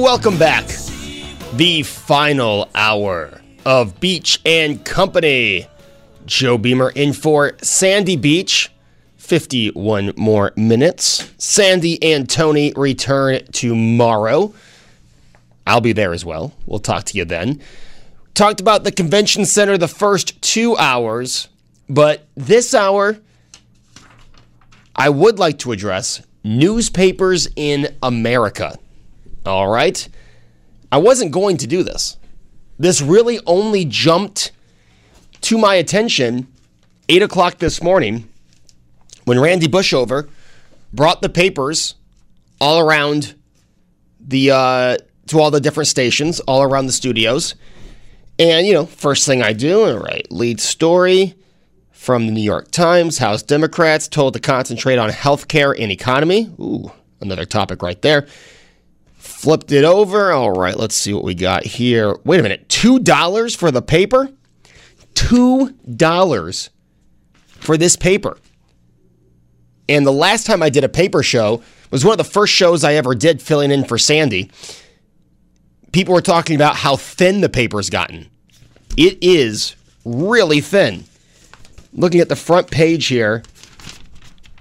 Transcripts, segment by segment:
Welcome back. The final hour of Beach and Company. Joe Beamer in for Sandy Beach. 51 more minutes. Sandy and Tony return tomorrow. I'll be there as well. We'll talk to you then. Talked about the convention center the first two hours, but this hour, I would like to address newspapers in America. All right. I wasn't going to do this. This really only jumped to my attention 8 o'clock this morning when Randy Bushover brought the papers all around the uh, to all the different stations all around the studios. And you know, first thing I do, all right, lead story from the New York Times: House Democrats told to concentrate on healthcare and economy. Ooh, another topic right there. Flipped it over. All right, let's see what we got here. Wait a minute, two dollars for the paper? Two dollars for this paper. And the last time I did a paper show was one of the first shows I ever did filling in for Sandy. People were talking about how thin the paper's gotten. It is really thin. Looking at the front page here,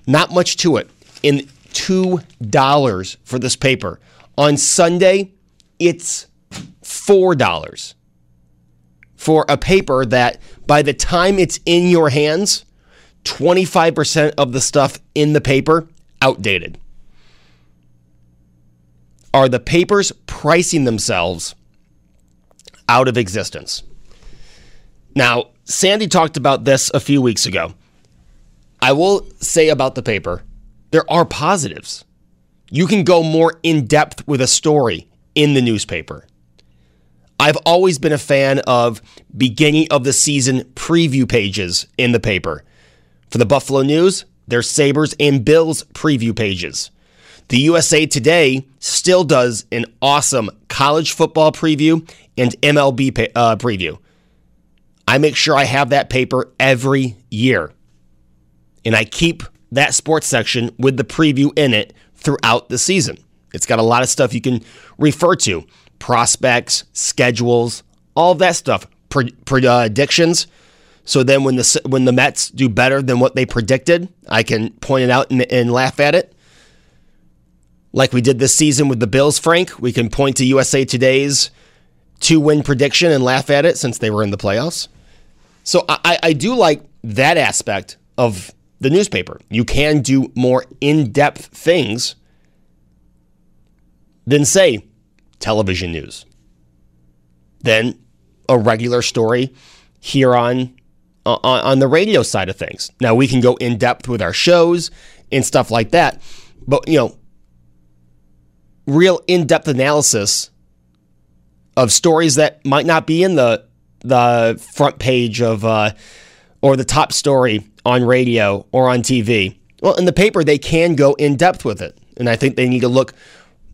not much to it. In $2 for this paper. On Sunday, it's $4 for a paper that by the time it's in your hands, 25% of the stuff in the paper outdated. Are the papers pricing themselves out of existence? Now, Sandy talked about this a few weeks ago. I will say about the paper, there are positives. You can go more in depth with a story in the newspaper. I've always been a fan of beginning of the season preview pages in the paper. For the Buffalo News, there's Sabres and Bills preview pages. The USA Today still does an awesome college football preview and MLB uh, preview. I make sure I have that paper every year. And I keep that sports section with the preview in it throughout the season. It's got a lot of stuff you can refer to prospects, schedules, all that stuff, Pre- predictions. So then when the when the Mets do better than what they predicted, I can point it out and, and laugh at it. Like we did this season with the Bills, Frank, we can point to USA Today's two win prediction and laugh at it since they were in the playoffs. So I, I do like that aspect of the newspaper. You can do more in depth things than, say, television news, than a regular story here on, on, on the radio side of things. Now, we can go in depth with our shows and stuff like that, but, you know, real in depth analysis of stories that might not be in the the front page of uh, or the top story on radio or on TV. Well, in the paper, they can go in depth with it. And I think they need to look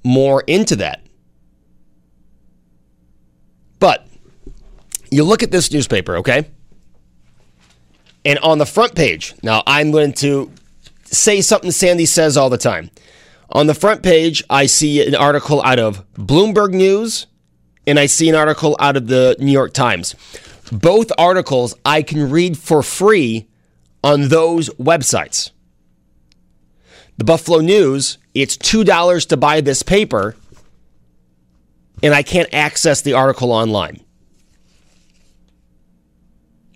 more into that. But You look at this newspaper, okay? And on the front page, now I'm going to say something Sandy says all the time. On the front page, I see an article out of Bloomberg News and I see an article out of the New York Times. Both articles I can read for free on those websites. The Buffalo News, it's $2 to buy this paper, and I can't access the article online.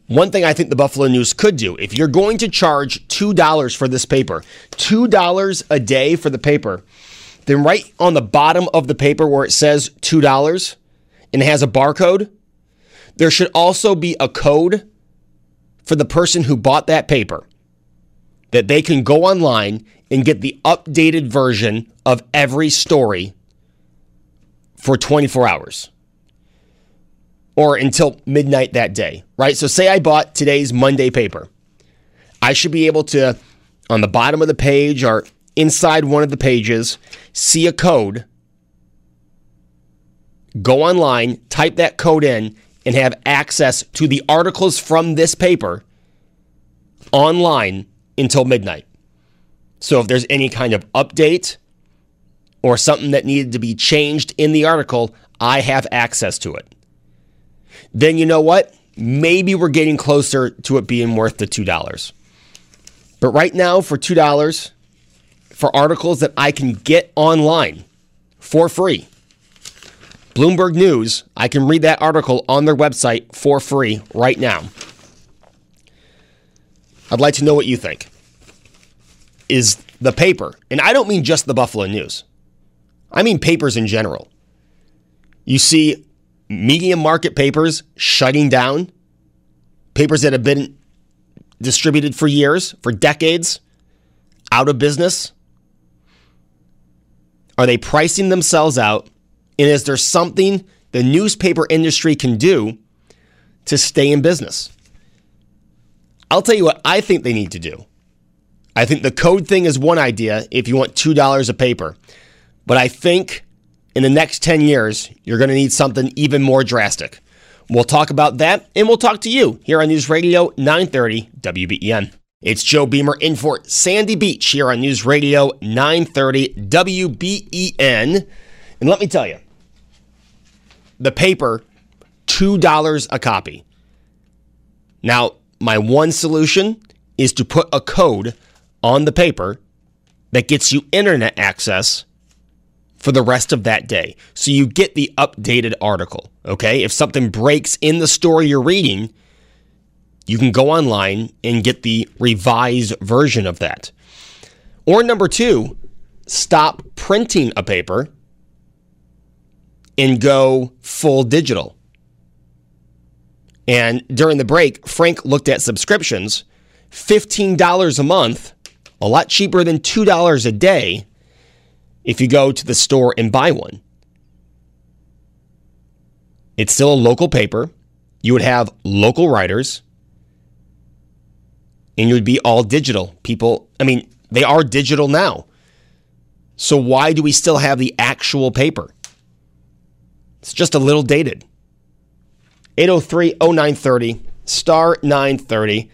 One thing I think the Buffalo News could do, if you're going to charge $2 for this paper, $2 a day for the paper, then right on the bottom of the paper where it says $2 and it has a barcode, there should also be a code for the person who bought that paper that they can go online and get the updated version of every story for 24 hours or until midnight that day, right? So, say I bought today's Monday paper. I should be able to, on the bottom of the page or inside one of the pages, see a code, go online, type that code in, and have access to the articles from this paper online until midnight. So, if there's any kind of update or something that needed to be changed in the article, I have access to it then you know what? Maybe we're getting closer to it being worth the $2. But right now, for $2, for articles that I can get online for free, Bloomberg News, I can read that article on their website for free right now. I'd like to know what you think. Is the paper, and I don't mean just the Buffalo News, I mean papers in general. You see medium market papers shutting down, papers that have been distributed for years, for decades, out of business? Are they pricing themselves out? And is there something the newspaper industry can do to stay in business? I'll tell you what I think they need to do. I think the code thing is one idea if you want $2 a paper. But I think in the next 10 years, you're going to need something even more drastic. We'll talk about that and we'll talk to you here on News Radio 930 WBEN. It's Joe Beamer in for Sandy Beach here on News Radio 930 WBEN. And let me tell you, the paper, $2 a copy. Now, my one solution is to put a code on the paper that gets you internet access for the rest of that day. So you get the updated article, okay? If something breaks in the story you're reading, you can go online and get the revised version of that. Or number two, stop printing a paper and go full digital. And during the break, Frank looked at subscriptions $15 a month, a lot cheaper than $2 a day if you go to the store and buy one. It's still a local paper. You would have local writers, and you would be all digital. People, I mean, they are digital now. So why do we still have the actual paper? It's just a little dated. 803 0930, star 930.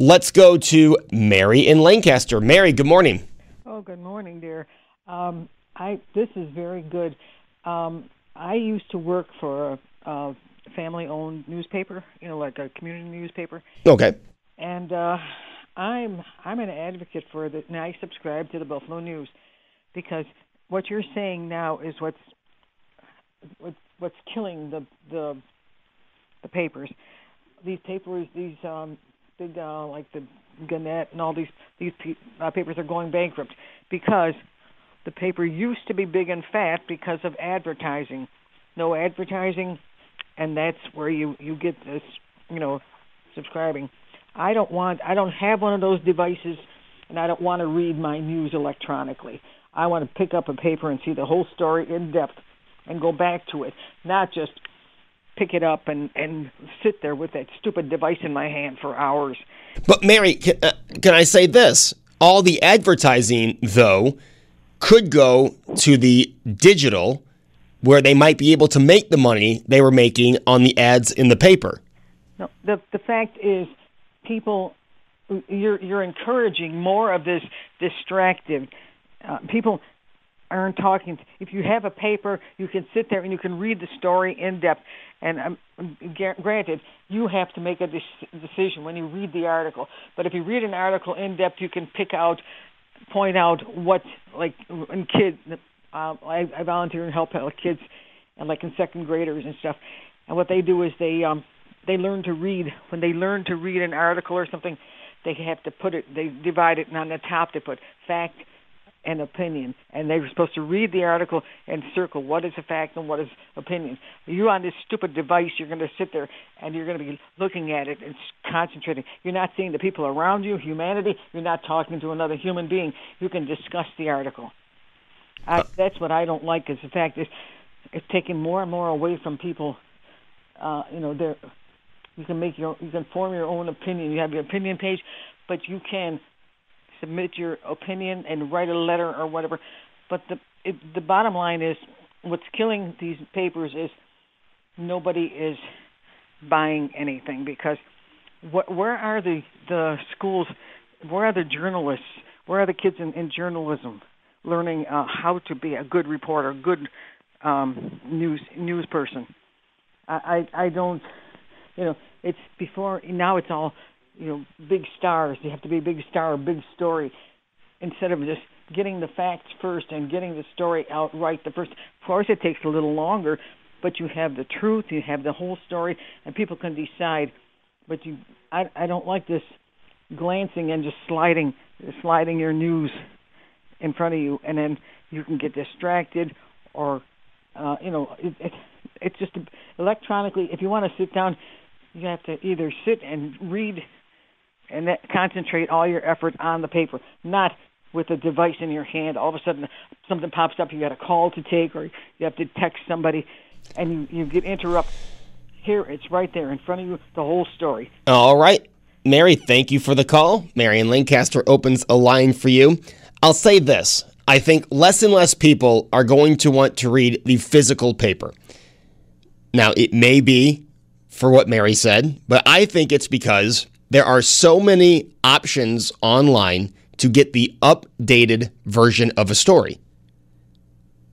Let's go to Mary in Lancaster. Mary, good morning. Oh, good morning, dear. Um, I this is very good. Um, I used to work for a, a family-owned newspaper, you know, like a community newspaper. Okay. And uh, I'm I'm an advocate for the. And I subscribe to the Buffalo News because what you're saying now is what's what's, what's killing the the the papers. These papers, these um, big uh, like the Gannett and all these these uh, papers are going bankrupt because the paper used to be big and fat because of advertising. No advertising, and that's where you you get this, you know, subscribing. I don't want I don't have one of those devices and I don't want to read my news electronically. I want to pick up a paper and see the whole story in depth and go back to it, not just pick it up and and sit there with that stupid device in my hand for hours. But Mary, can, uh, can I say this? All the advertising though could go to the digital where they might be able to make the money they were making on the ads in the paper. No, the the fact is, people, you're you're encouraging more of this distracted. Uh, people aren't talking. If you have a paper, you can sit there and you can read the story in depth. And um, granted, you have to make a de- decision when you read the article. But if you read an article in depth, you can pick out, point out what, like in kids. Uh, I, I volunteer and help kids, and like in second graders and stuff. And what they do is they um they learn to read. When they learn to read an article or something, they have to put it. They divide it, and on the top they put fact and opinion. And they were supposed to read the article and circle what is a fact and what is opinion. You on this stupid device, you're going to sit there and you're going to be looking at it and concentrating. You're not seeing the people around you, humanity. You're not talking to another human being. You can discuss the article. I, uh, that's what I don't like. Is the fact is, it's taking more and more away from people. Uh, you know, they're you can make your you can form your own opinion. You have your opinion page, but you can submit your opinion and write a letter or whatever. But the it, the bottom line is, what's killing these papers is nobody is buying anything because what, where are the the schools? Where are the journalists? Where are the kids in, in journalism learning uh, how to be a good reporter, good um, news news person? I, I I don't, you know, it's before now. It's all you know, big stars. You have to be a big star, big story, instead of just getting the facts first and getting the story out right the first. Of course, it takes a little longer, but you have the truth, you have the whole story, and people can decide. But you, I, I don't like this glancing and just sliding, sliding your news in front of you, and then you can get distracted, or, uh, you know, it, it, it's just electronically. If you want to sit down, you have to either sit and read and that, concentrate all your effort on the paper, not with a device in your hand. All of a sudden, something pops up. You got a call to take, or you have to text somebody, and you, you get interrupted. Here, it's right there in front of you, the whole story. All right. Mary, thank you for the call. Mary in Lancaster opens a line for you. I'll say this I think less and less people are going to want to read the physical paper. Now, it may be for what Mary said, but I think it's because there are so many options online to get the updated version of a story.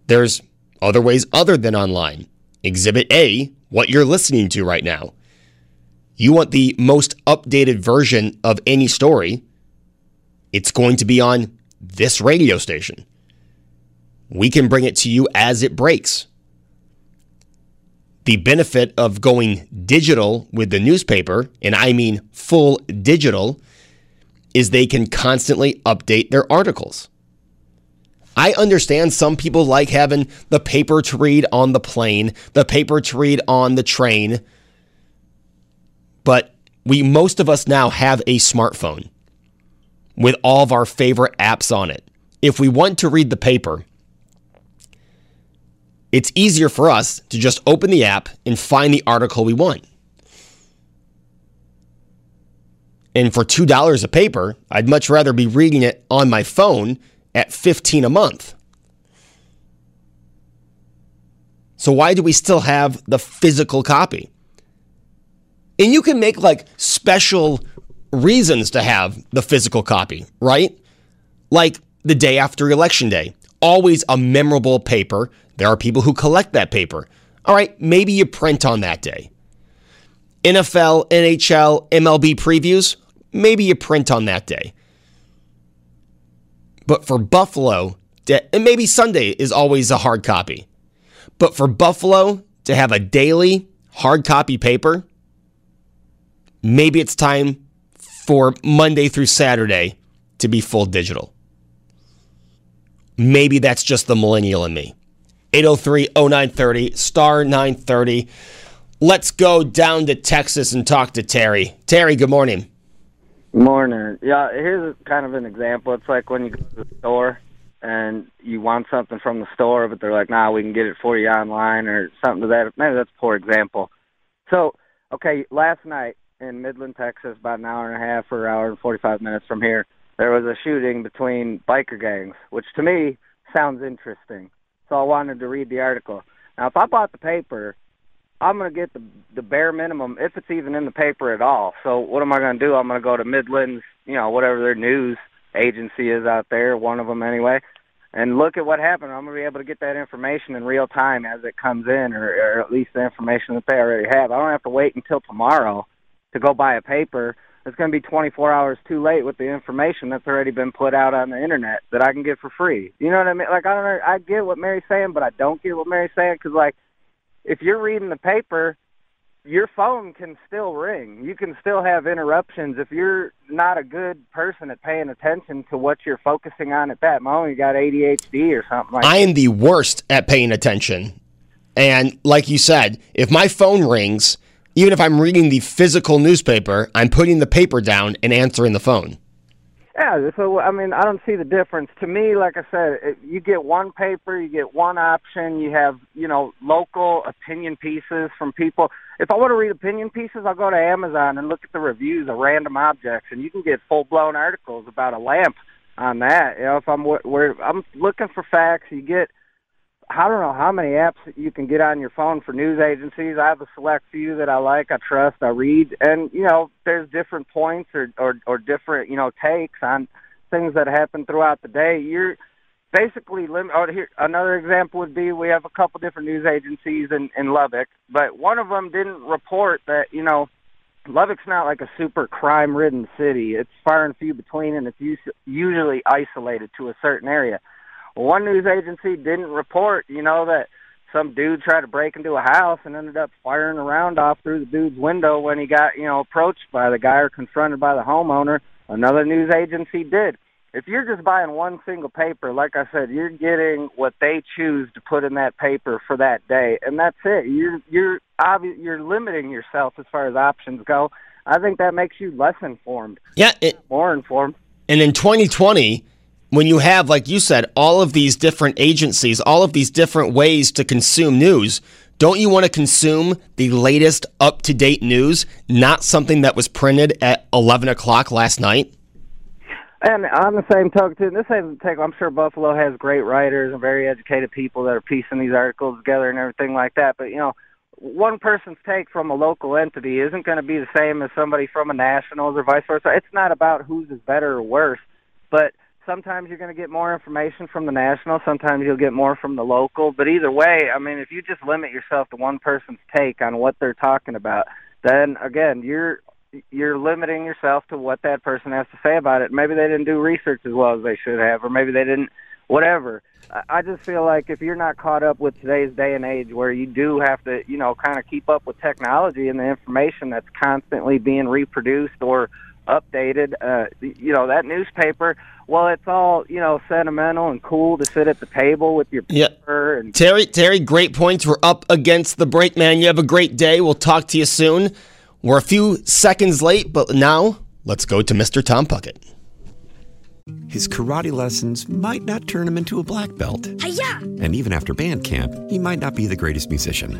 There's other ways other than online. Exhibit A, what you're listening to right now. You want the most updated version of any story, it's going to be on this radio station. We can bring it to you as it breaks. The benefit of going digital with the newspaper, and I mean full digital, is they can constantly update their articles. I understand some people like having the paper to read on the plane, the paper to read on the train, but we most of us now have a smartphone with all of our favorite apps on it. If we want to read the paper, it's easier for us to just open the app and find the article we want. And for $2 a paper, I'd much rather be reading it on my phone at 15 a month. So why do we still have the physical copy? And you can make like special reasons to have the physical copy, right? Like the day after election day, always a memorable paper there are people who collect that paper. All right, maybe you print on that day. NFL, NHL, MLB previews, maybe you print on that day. But for Buffalo, and maybe Sunday is always a hard copy. But for Buffalo to have a daily hard copy paper, maybe it's time for Monday through Saturday to be full digital. Maybe that's just the millennial in me. 803 0930, star 930. Let's go down to Texas and talk to Terry. Terry, good morning. Morning. Yeah, here's kind of an example. It's like when you go to the store and you want something from the store, but they're like, nah, we can get it for you online or something to that. Maybe that's a poor example. So, okay, last night in Midland, Texas, about an hour and a half or hour and 45 minutes from here, there was a shooting between biker gangs, which to me sounds interesting so I wanted to read the article. Now, if I bought the paper, I'm going to get the the bare minimum if it's even in the paper at all. So what am I going to do? I'm going to go to Midlands, you know, whatever their news agency is out there, one of them anyway, and look at what happened. I'm going to be able to get that information in real time as it comes in, or, or at least the information that they already have. I don't have to wait until tomorrow to go buy a paper. It's going to be 24 hours too late with the information that's already been put out on the internet that I can get for free. You know what I mean? Like I don't know, I get what Mary's saying, but I don't get what Mary's saying because like if you're reading the paper, your phone can still ring. You can still have interruptions if you're not a good person at paying attention to what you're focusing on at that moment. You got ADHD or something like I am the worst at paying attention. And like you said, if my phone rings, even if I'm reading the physical newspaper, I'm putting the paper down and answering the phone. Yeah, so I mean, I don't see the difference. To me, like I said, it, you get one paper, you get one option. You have, you know, local opinion pieces from people. If I want to read opinion pieces, I'll go to Amazon and look at the reviews of random objects, and you can get full blown articles about a lamp on that. You know, if I'm wh- where I'm looking for facts, you get I don't know how many apps you can get on your phone for news agencies. I have a select few that I like, I trust, I read, and you know, there's different points or or, or different you know takes on things that happen throughout the day. You're basically lim- oh, here another example would be we have a couple different news agencies in in Lubbock, but one of them didn't report that you know Lubbock's not like a super crime-ridden city. It's far and few between, and it's us- usually isolated to a certain area. One news agency didn't report, you know, that some dude tried to break into a house and ended up firing a round off through the dude's window when he got, you know, approached by the guy or confronted by the homeowner. Another news agency did. If you're just buying one single paper, like I said, you're getting what they choose to put in that paper for that day, and that's it. You're you're obvi- you're limiting yourself as far as options go. I think that makes you less informed, Yeah, it, more informed. And in 2020, when you have, like you said, all of these different agencies, all of these different ways to consume news, don't you want to consume the latest up to date news, not something that was printed at 11 o'clock last night? And on the same token, this isn't take. I'm sure Buffalo has great writers and very educated people that are piecing these articles together and everything like that. But you know, one person's take from a local entity isn't going to be the same as somebody from a nationals or vice versa. It's not about whose is better or worse, but sometimes you're going to get more information from the national. Sometimes you'll get more from the local. But either way, I mean, if you just limit yourself to one person's take on what they're talking about, then again, you're you're limiting yourself to what that person has to say about it. Maybe they didn't do research as well as they should have, or maybe they didn't. Whatever. I- just feel like if you're not caught up with today's day and age, where you do have to, you know, kind of keep up with technology and the information that's constantly being reproduced or updated, uh, you know, that newspaper. Well, it's all you know, sentimental and cool to sit at the table with your Yeah. paper and Terry, Terry, great points. We're up against the break, man. You have a great day. We'll talk to you soon. We're a few seconds late, but now let's go to Mr. Tom Puckett. His karate lessons might not turn him into a black belt. And even after band camp, he might not be the greatest musician.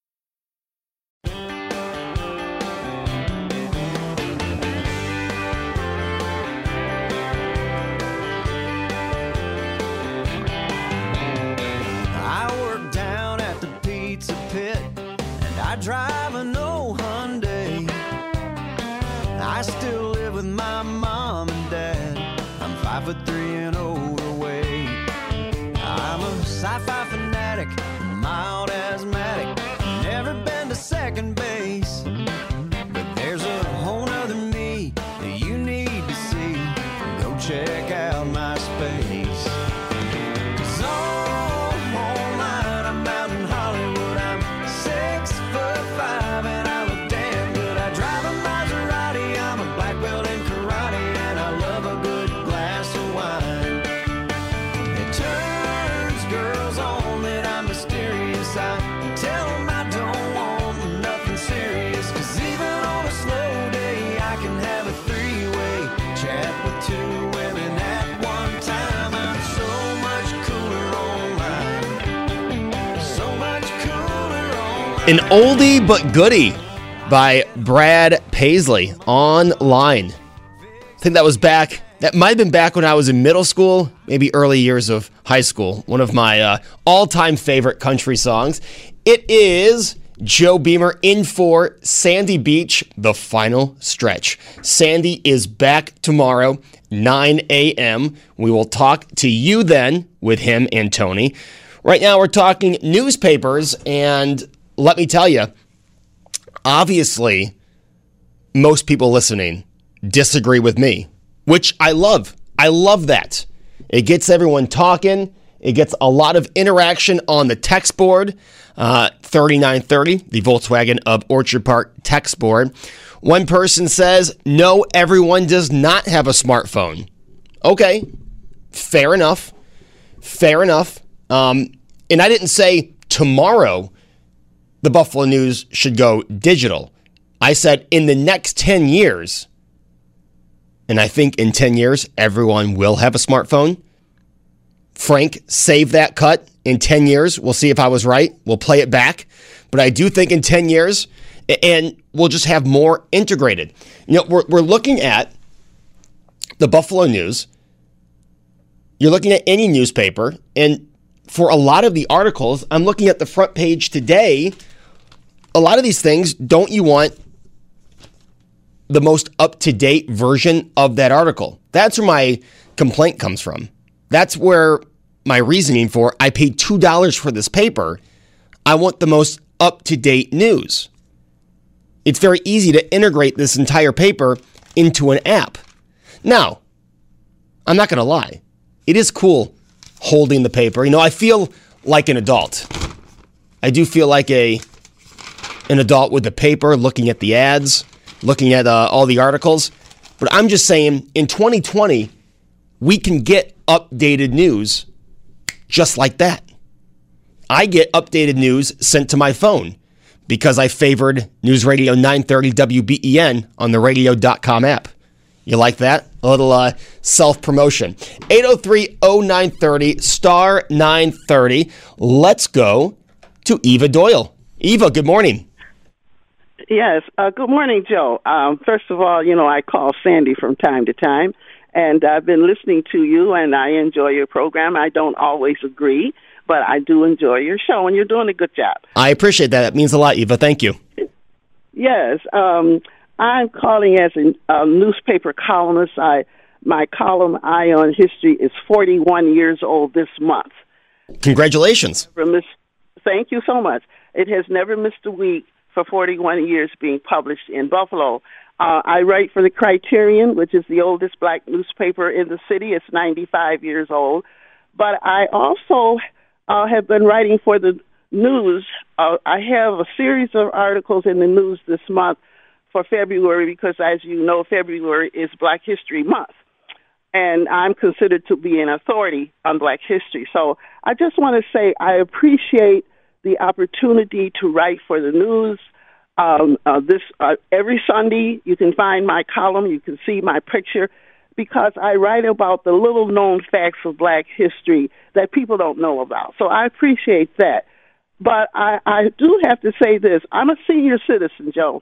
An oldie but goodie by Brad Paisley online. I think that was back. That might have been back when I was in middle school, maybe early years of high school. One of my uh, all time favorite country songs. It is Joe Beamer in for Sandy Beach, the final stretch. Sandy is back tomorrow, 9 a.m. We will talk to you then with him and Tony. Right now, we're talking newspapers, and let me tell you, obviously, most people listening disagree with me, which I love. I love that. It gets everyone talking. It gets a lot of interaction on the text board. Uh, 3930, the Volkswagen of Orchard Park text board. One person says, No, everyone does not have a smartphone. Okay, fair enough. Fair enough. Um, and I didn't say tomorrow the Buffalo News should go digital. I said in the next 10 years, and I think in 10 years, everyone will have a smartphone. Frank, save that cut in 10 years. We'll see if I was right. We'll play it back. But I do think in 10 years, and we'll just have more integrated. You know, we're, we're looking at the Buffalo News. You're looking at any newspaper, and for a lot of the articles, I'm looking at the front page today. A lot of these things, don't you want the most up to date version of that article? That's where my complaint comes from. That's where my reasoning for I paid $2 for this paper. I want the most up to date news. It's very easy to integrate this entire paper into an app. Now, I'm not going to lie, it is cool holding the paper. You know, I feel like an adult. I do feel like a an adult with the paper, looking at the ads, looking at uh, all the articles. But I'm just saying, in 2020, we can get updated news just like that. I get updated news sent to my phone because I favored News Radio 930 WBEN on the radio.com app. You like that? A little uh, self promotion. 803 0930, star 930. Let's go to Eva Doyle. Eva, good morning. Yes. Uh, good morning, Joe. Um, first of all, you know, I call Sandy from time to time, and I've been listening to you, and I enjoy your program. I don't always agree, but I do enjoy your show, and you're doing a good job. I appreciate that. It means a lot, Eva. Thank you. Yes. Um, I'm calling as a, a newspaper columnist. I my column Eye on History is 41 years old this month. Congratulations. Thank you so much. It has never missed a week for 41 years being published in Buffalo. Uh, I write for the Criterion, which is the oldest black newspaper in the city. It's 95 years old. But I also uh, have been writing for the news. Uh, I have a series of articles in the news this month for February because, as you know, February is Black History Month. And I'm considered to be an authority on Black history. So I just want to say I appreciate the opportunity to write for the news. Um, uh, this uh, every Sunday, you can find my column. You can see my picture because I write about the little known facts of Black history that people don't know about. So I appreciate that. But I, I do have to say this: I'm a senior citizen, Joe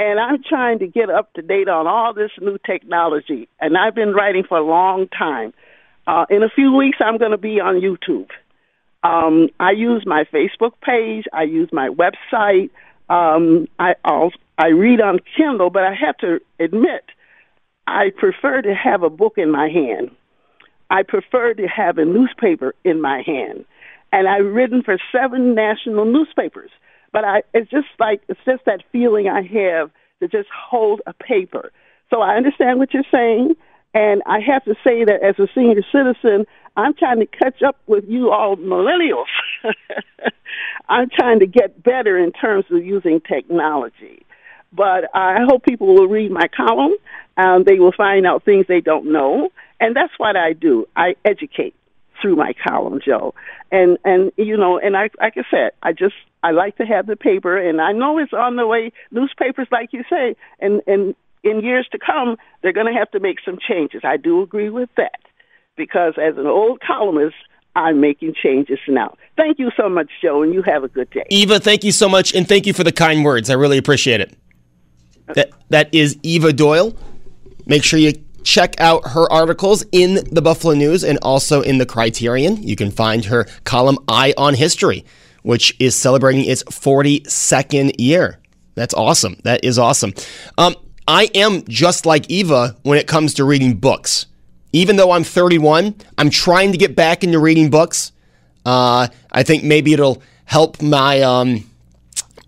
and I'm trying to get up to date on all this new technology. And I've been writing for a long time. Uh, in a few weeks, I'm going to be on YouTube. Um, I use my Facebook page. I use my website. Um, I also, I read on Kindle, but I have to admit, I prefer to have a book in my hand. I prefer to have a newspaper in my hand. And I've written for seven national newspapers. But I, it's just like it's just that feeling I have to just hold a paper. So I understand what you're saying, and I have to say that as a senior citizen, I'm trying to catch up with you all millennials. I'm trying to get better in terms of using technology. But I hope people will read my column. and they will find out things they don't know, and that's what I do. I educate through my column, Joe. And and you know, and I like I said, I just I like to have the paper, and I know it's on the way. Newspapers, like you say, and and in years to come, they're going to have to make some changes. I do agree with that because as an old columnist, I'm making changes now. Thank you so much, Joe, and you have a good day. Eva, thank you so much, and thank you for the kind words. I really appreciate it. That that is Eva Doyle. Make sure you check out her articles in the Buffalo News and also in the Criterion. You can find her column Eye on History, which is celebrating its 42nd year. That's awesome. That is awesome. Um, I am just like Eva when it comes to reading books. Even though I'm 31, I'm trying to get back into reading books. Uh, I think maybe it'll help my um,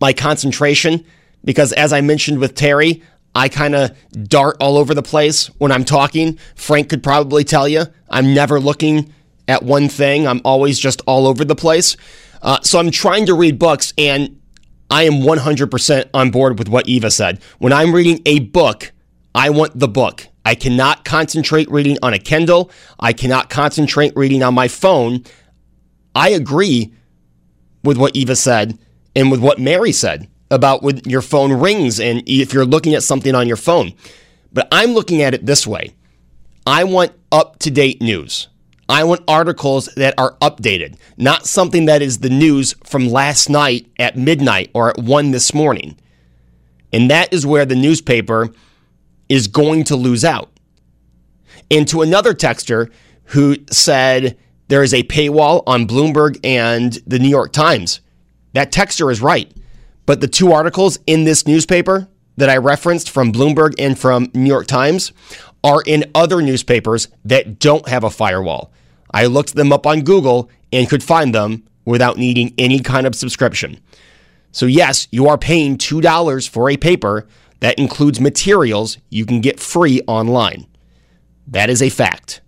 my concentration because, as I mentioned with Terry, I kind of dart all over the place when I'm talking. Frank could probably tell you I'm never looking at one thing. I'm always just all over the place. Uh, so I'm trying to read books, and I am 100% on board with what Eva said. When I'm reading a book, I want the book. I cannot concentrate reading on a Kindle. I cannot concentrate reading on my phone. I agree with what Eva said and with what Mary said about when your phone rings and if you're looking at something on your phone. But I'm looking at it this way I want up to date news. I want articles that are updated, not something that is the news from last night at midnight or at 1 this morning. And that is where the newspaper is going to lose out. And to another texter who said there is a paywall on Bloomberg and the New York Times, that texter is right. But the two articles in this newspaper that I referenced from Bloomberg and from New York Times are in other newspapers that don't have a firewall. I looked them up on Google and could find them without needing any kind of subscription. So, yes, you are paying $2 for a paper that includes materials you can get free online. That is a fact.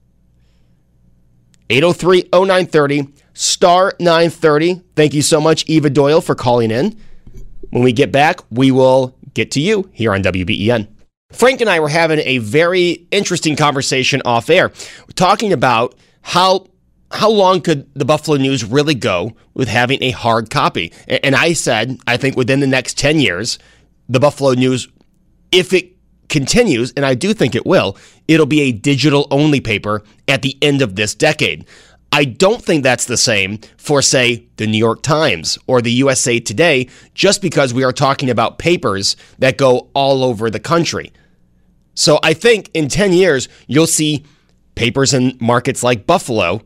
803 0930, star 930. Thank you so much, Eva Doyle, for calling in. When we get back, we will get to you here on WBEN. Frank and I were having a very interesting conversation off air, talking about how how long could the Buffalo News really go with having a hard copy? And I said, I think within the next 10 years, the Buffalo News if it continues, and I do think it will, it'll be a digital only paper at the end of this decade. I don't think that's the same for, say, the New York Times or the USA Today, just because we are talking about papers that go all over the country. So I think in 10 years, you'll see papers in markets like Buffalo.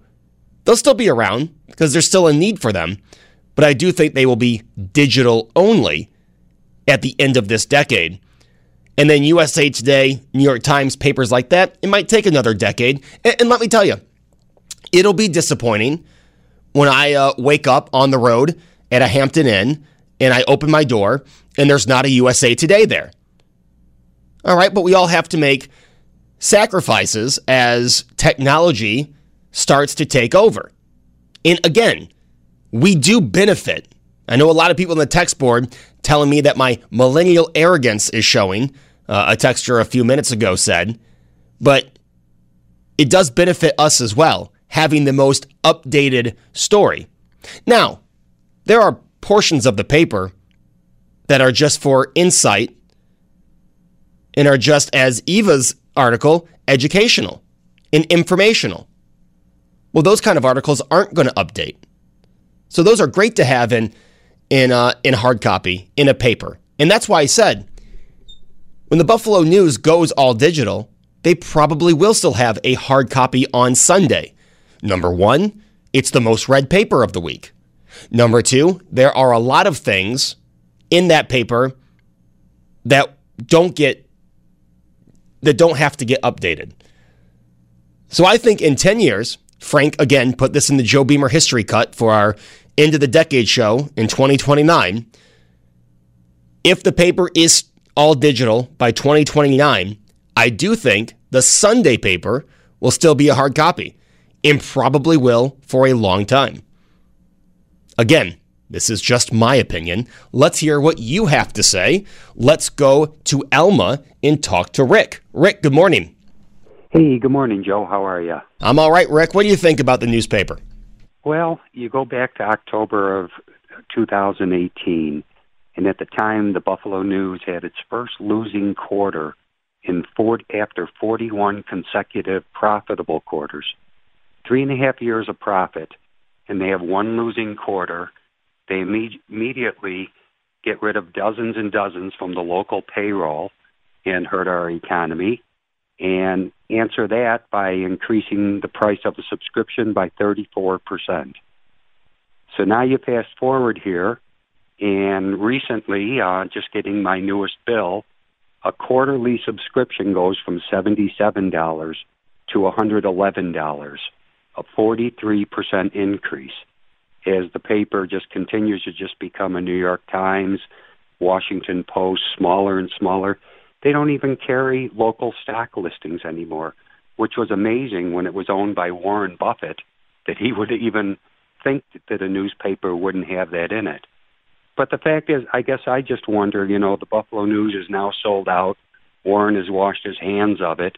They'll still be around because there's still a need for them, but I do think they will be digital only at the end of this decade. And then USA Today, New York Times, papers like that, it might take another decade. And, let me tell you, it'll be disappointing when I uh, wake up on the road at a Hampton Inn and I open my door and there's not a USA Today there. All right, but we all have to make sacrifices as technology starts to take over. And again, we do benefit. I know a lot of people in the text board telling me that my millennial arrogance is showing uh, a texture a few minutes ago said, but it does benefit us as well, having the most updated story. Now, there are portions of the paper that are just for insight and are just as Eva's article, educational and informational. Well, those kind of articles aren't going to update. So those are great to have in in uh, in hard copy in a paper, and that's why I said when the Buffalo News goes all digital, they probably will still have a hard copy on Sunday. Number one, it's the most read paper of the week. Number two, there are a lot of things in that paper that don't get that don't have to get updated. So I think in 10 years, Frank again put this in the Joe Beamer history cut for our end of the decade show in 2029. If the paper is all digital by 2029, I do think the Sunday paper will still be a hard copy and probably will for a long time. Again, this is just my opinion. Let's hear what you have to say. Let's go to Elma and talk to Rick. Rick, good morning. Hey, good morning, Joe. How are you? I'm all right, Rick. What do you think about the newspaper? Well, you go back to October of 2018, and at the time, the Buffalo News had its first losing quarter in 40, after 41 consecutive profitable quarters. three and a half years of profit, and they have one losing quarter, they imme- immediately get rid of dozens and dozens from the local payroll and hurt our economy and answer that by increasing the price of the subscription by 34%. So now you fast forward here, and recently, uh, just getting my newest bill, a quarterly subscription goes from $77 to $111, a 43% increase as the paper just continues to just become a New York Times, Washington Post, smaller and smaller. They don't even carry local stock listings anymore, which was amazing when it was owned by Warren Buffett that he would even think that a newspaper wouldn't have that in it. But the fact is, I guess I just wonder, you know, the Buffalo News is now sold out. Warren has washed his hands of it.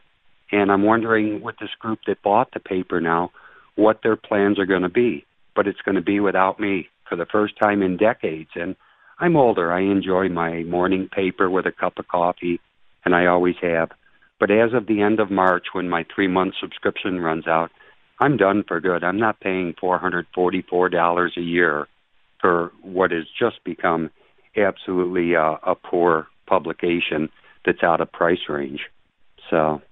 And I'm wondering with this group that bought the paper now, what their plans are going to be. But it's going to be without me for the first time in decades. And I'm older. I enjoy my morning paper with a cup of coffee, and I always have. But as of the end of March, when my three month subscription runs out, I'm done for good. I'm not paying $444 a year for what has just become absolutely uh, a poor publication that's out of price range. So.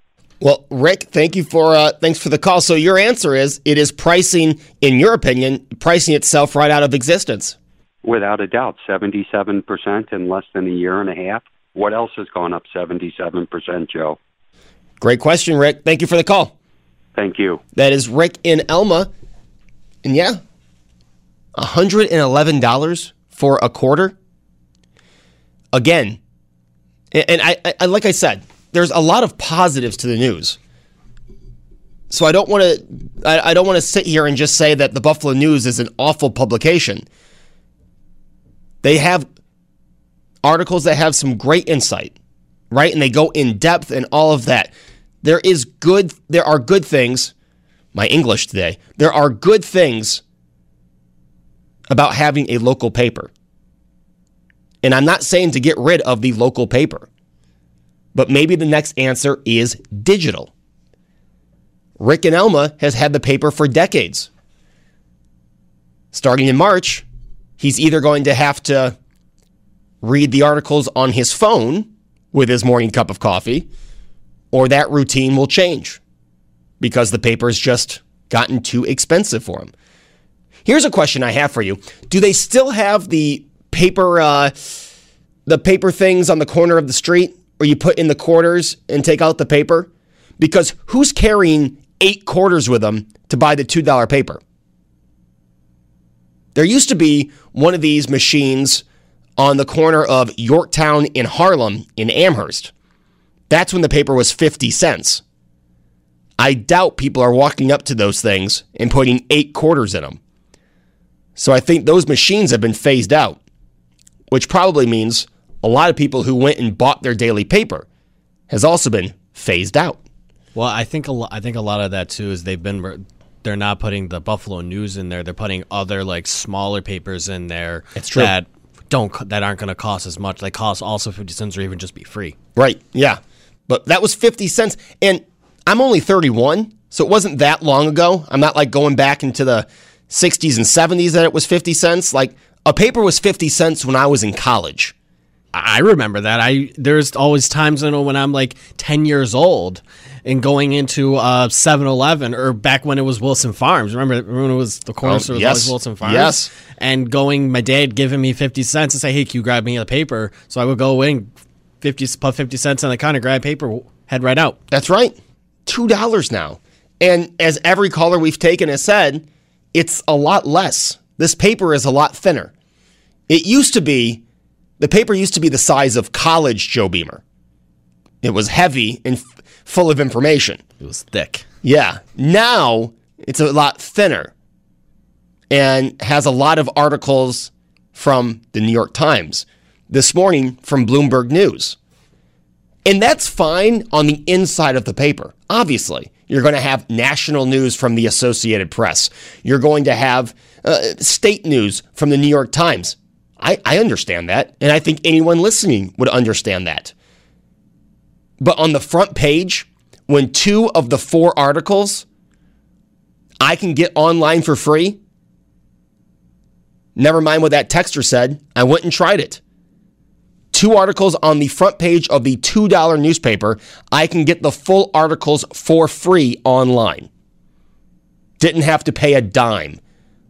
Well, Rick, thank you for uh, thanks for the call. So your answer is it is pricing, in your opinion, pricing itself right out of existence. Without a doubt, seventy-seven percent in less than a year and a half. What else has gone up seventy-seven percent, Joe? Great question, Rick. Thank you for the call. Thank you. That is Rick in Elma, and yeah, $111 for a quarter. Again, and I, I, like I said, there's a lot of positives to the news. So I don't want to I, I don't want to sit here and just say that the Buffalo News is an awful publication. They have articles that have some great insight, right? And they go in depth and all of that. There is good there are good things. My English today. There are good things about having a local paper. And I'm not saying to get rid of the local paper, but maybe the next answer is digital. Rick and Elma has had the paper for decades. Starting in March, he's either going to have to read the articles on his phone with his morning cup of coffee, or that routine will change because the paper has just gotten too expensive for him. Here's a question I have for you: Do they still have the paper, uh, the paper things on the corner of the street, where you put in the quarters and take out the paper? Because who's carrying eight quarters with them to buy the two dollar paper? There used to be one of these machines on the corner of Yorktown in Harlem in Amherst. That's when the paper was 50 cents. I doubt people are walking up to those things and putting eight quarters in them. So I think those machines have been phased out, which probably means a lot of people who went and bought their daily paper has also been phased out. Well, I think a lo- I think a lot of that too is they've been they're not putting the Buffalo News in there. They're putting other like smaller papers in there it's true. that don't that aren't going to cost as much. They cost also 50 cents or even just be free. Right. Yeah. But that was 50 cents and I'm only 31, so it wasn't that long ago. I'm not like going back into the 60s and 70s that it was 50 cents. Like a paper was 50 cents when I was in college. I remember that. I there's always times I know when I'm like 10 years old and going into uh 7-Eleven or back when it was Wilson Farms. Remember, when it was the corner store was yes. always Wilson Farms? Yes. And going, my dad giving me 50 cents and say, hey, can you grab me a paper? So I would go in, 50, put 50 cents on the counter, grab paper, head right out. That's right. $2 now. And as every caller we've taken has said, it's a lot less. This paper is a lot thinner. It used to be, the paper used to be the size of college Joe Beamer. It was heavy and f- full of information. It was thick. Yeah. Now it's a lot thinner and has a lot of articles from the New York Times. This morning from Bloomberg News. And that's fine on the inside of the paper, obviously. You're going to have national news from the Associated Press. You're going to have uh, state news from the New York Times. I, I understand that. And I think anyone listening would understand that. But on the front page, when two of the four articles I can get online for free. Never mind what that texter said. I went and tried it. Two articles on the front page of the $2 newspaper. I can get the full articles for free online. Didn't have to pay a dime.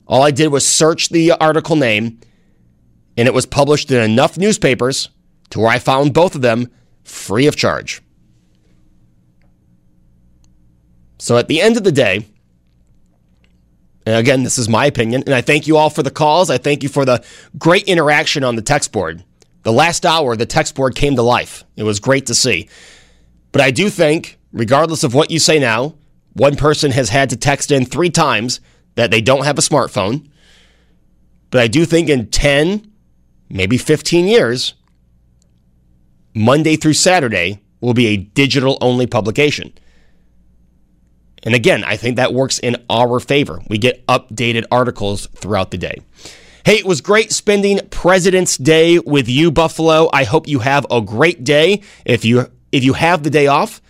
All I did was search the article name, and it was published in enough newspapers to where I found both of them free of charge. So at the end of the day, and again, this is my opinion, and I thank you all for the calls. I thank you for the great interaction on the text board. The last hour, the text board came to life. It was great to see. But I do think, regardless of what you say now, one person has had to text in three times that they don't have a smartphone. But I do think in 10, maybe 15 years, Monday through Saturday will be a digital only publication. And again, I think that works in our favor. We get updated articles throughout the day. Hey, it was great spending President's Day with you, Buffalo. I hope you have a great day. If you if you have the day off,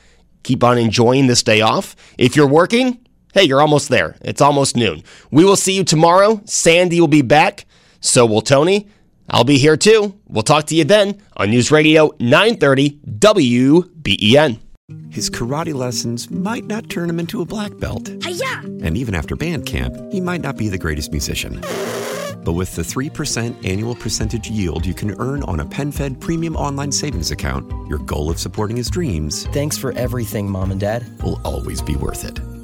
keep on enjoying this day off. If you're working, hey, you're almost there. It's almost noon. We will see you tomorrow. Sandy will be back. So will Tony. I'll be here too. We'll talk to you then on News Radio 930 WBEN. His karate lessons might not turn him into a black belt. Hi-ya! And even after band camp, he might not be the greatest musician. But with the 3% annual percentage yield you can earn on a PenFed premium online savings account, your goal of supporting his dreams. Thanks for everything, Mom and Dad. Will always be worth it.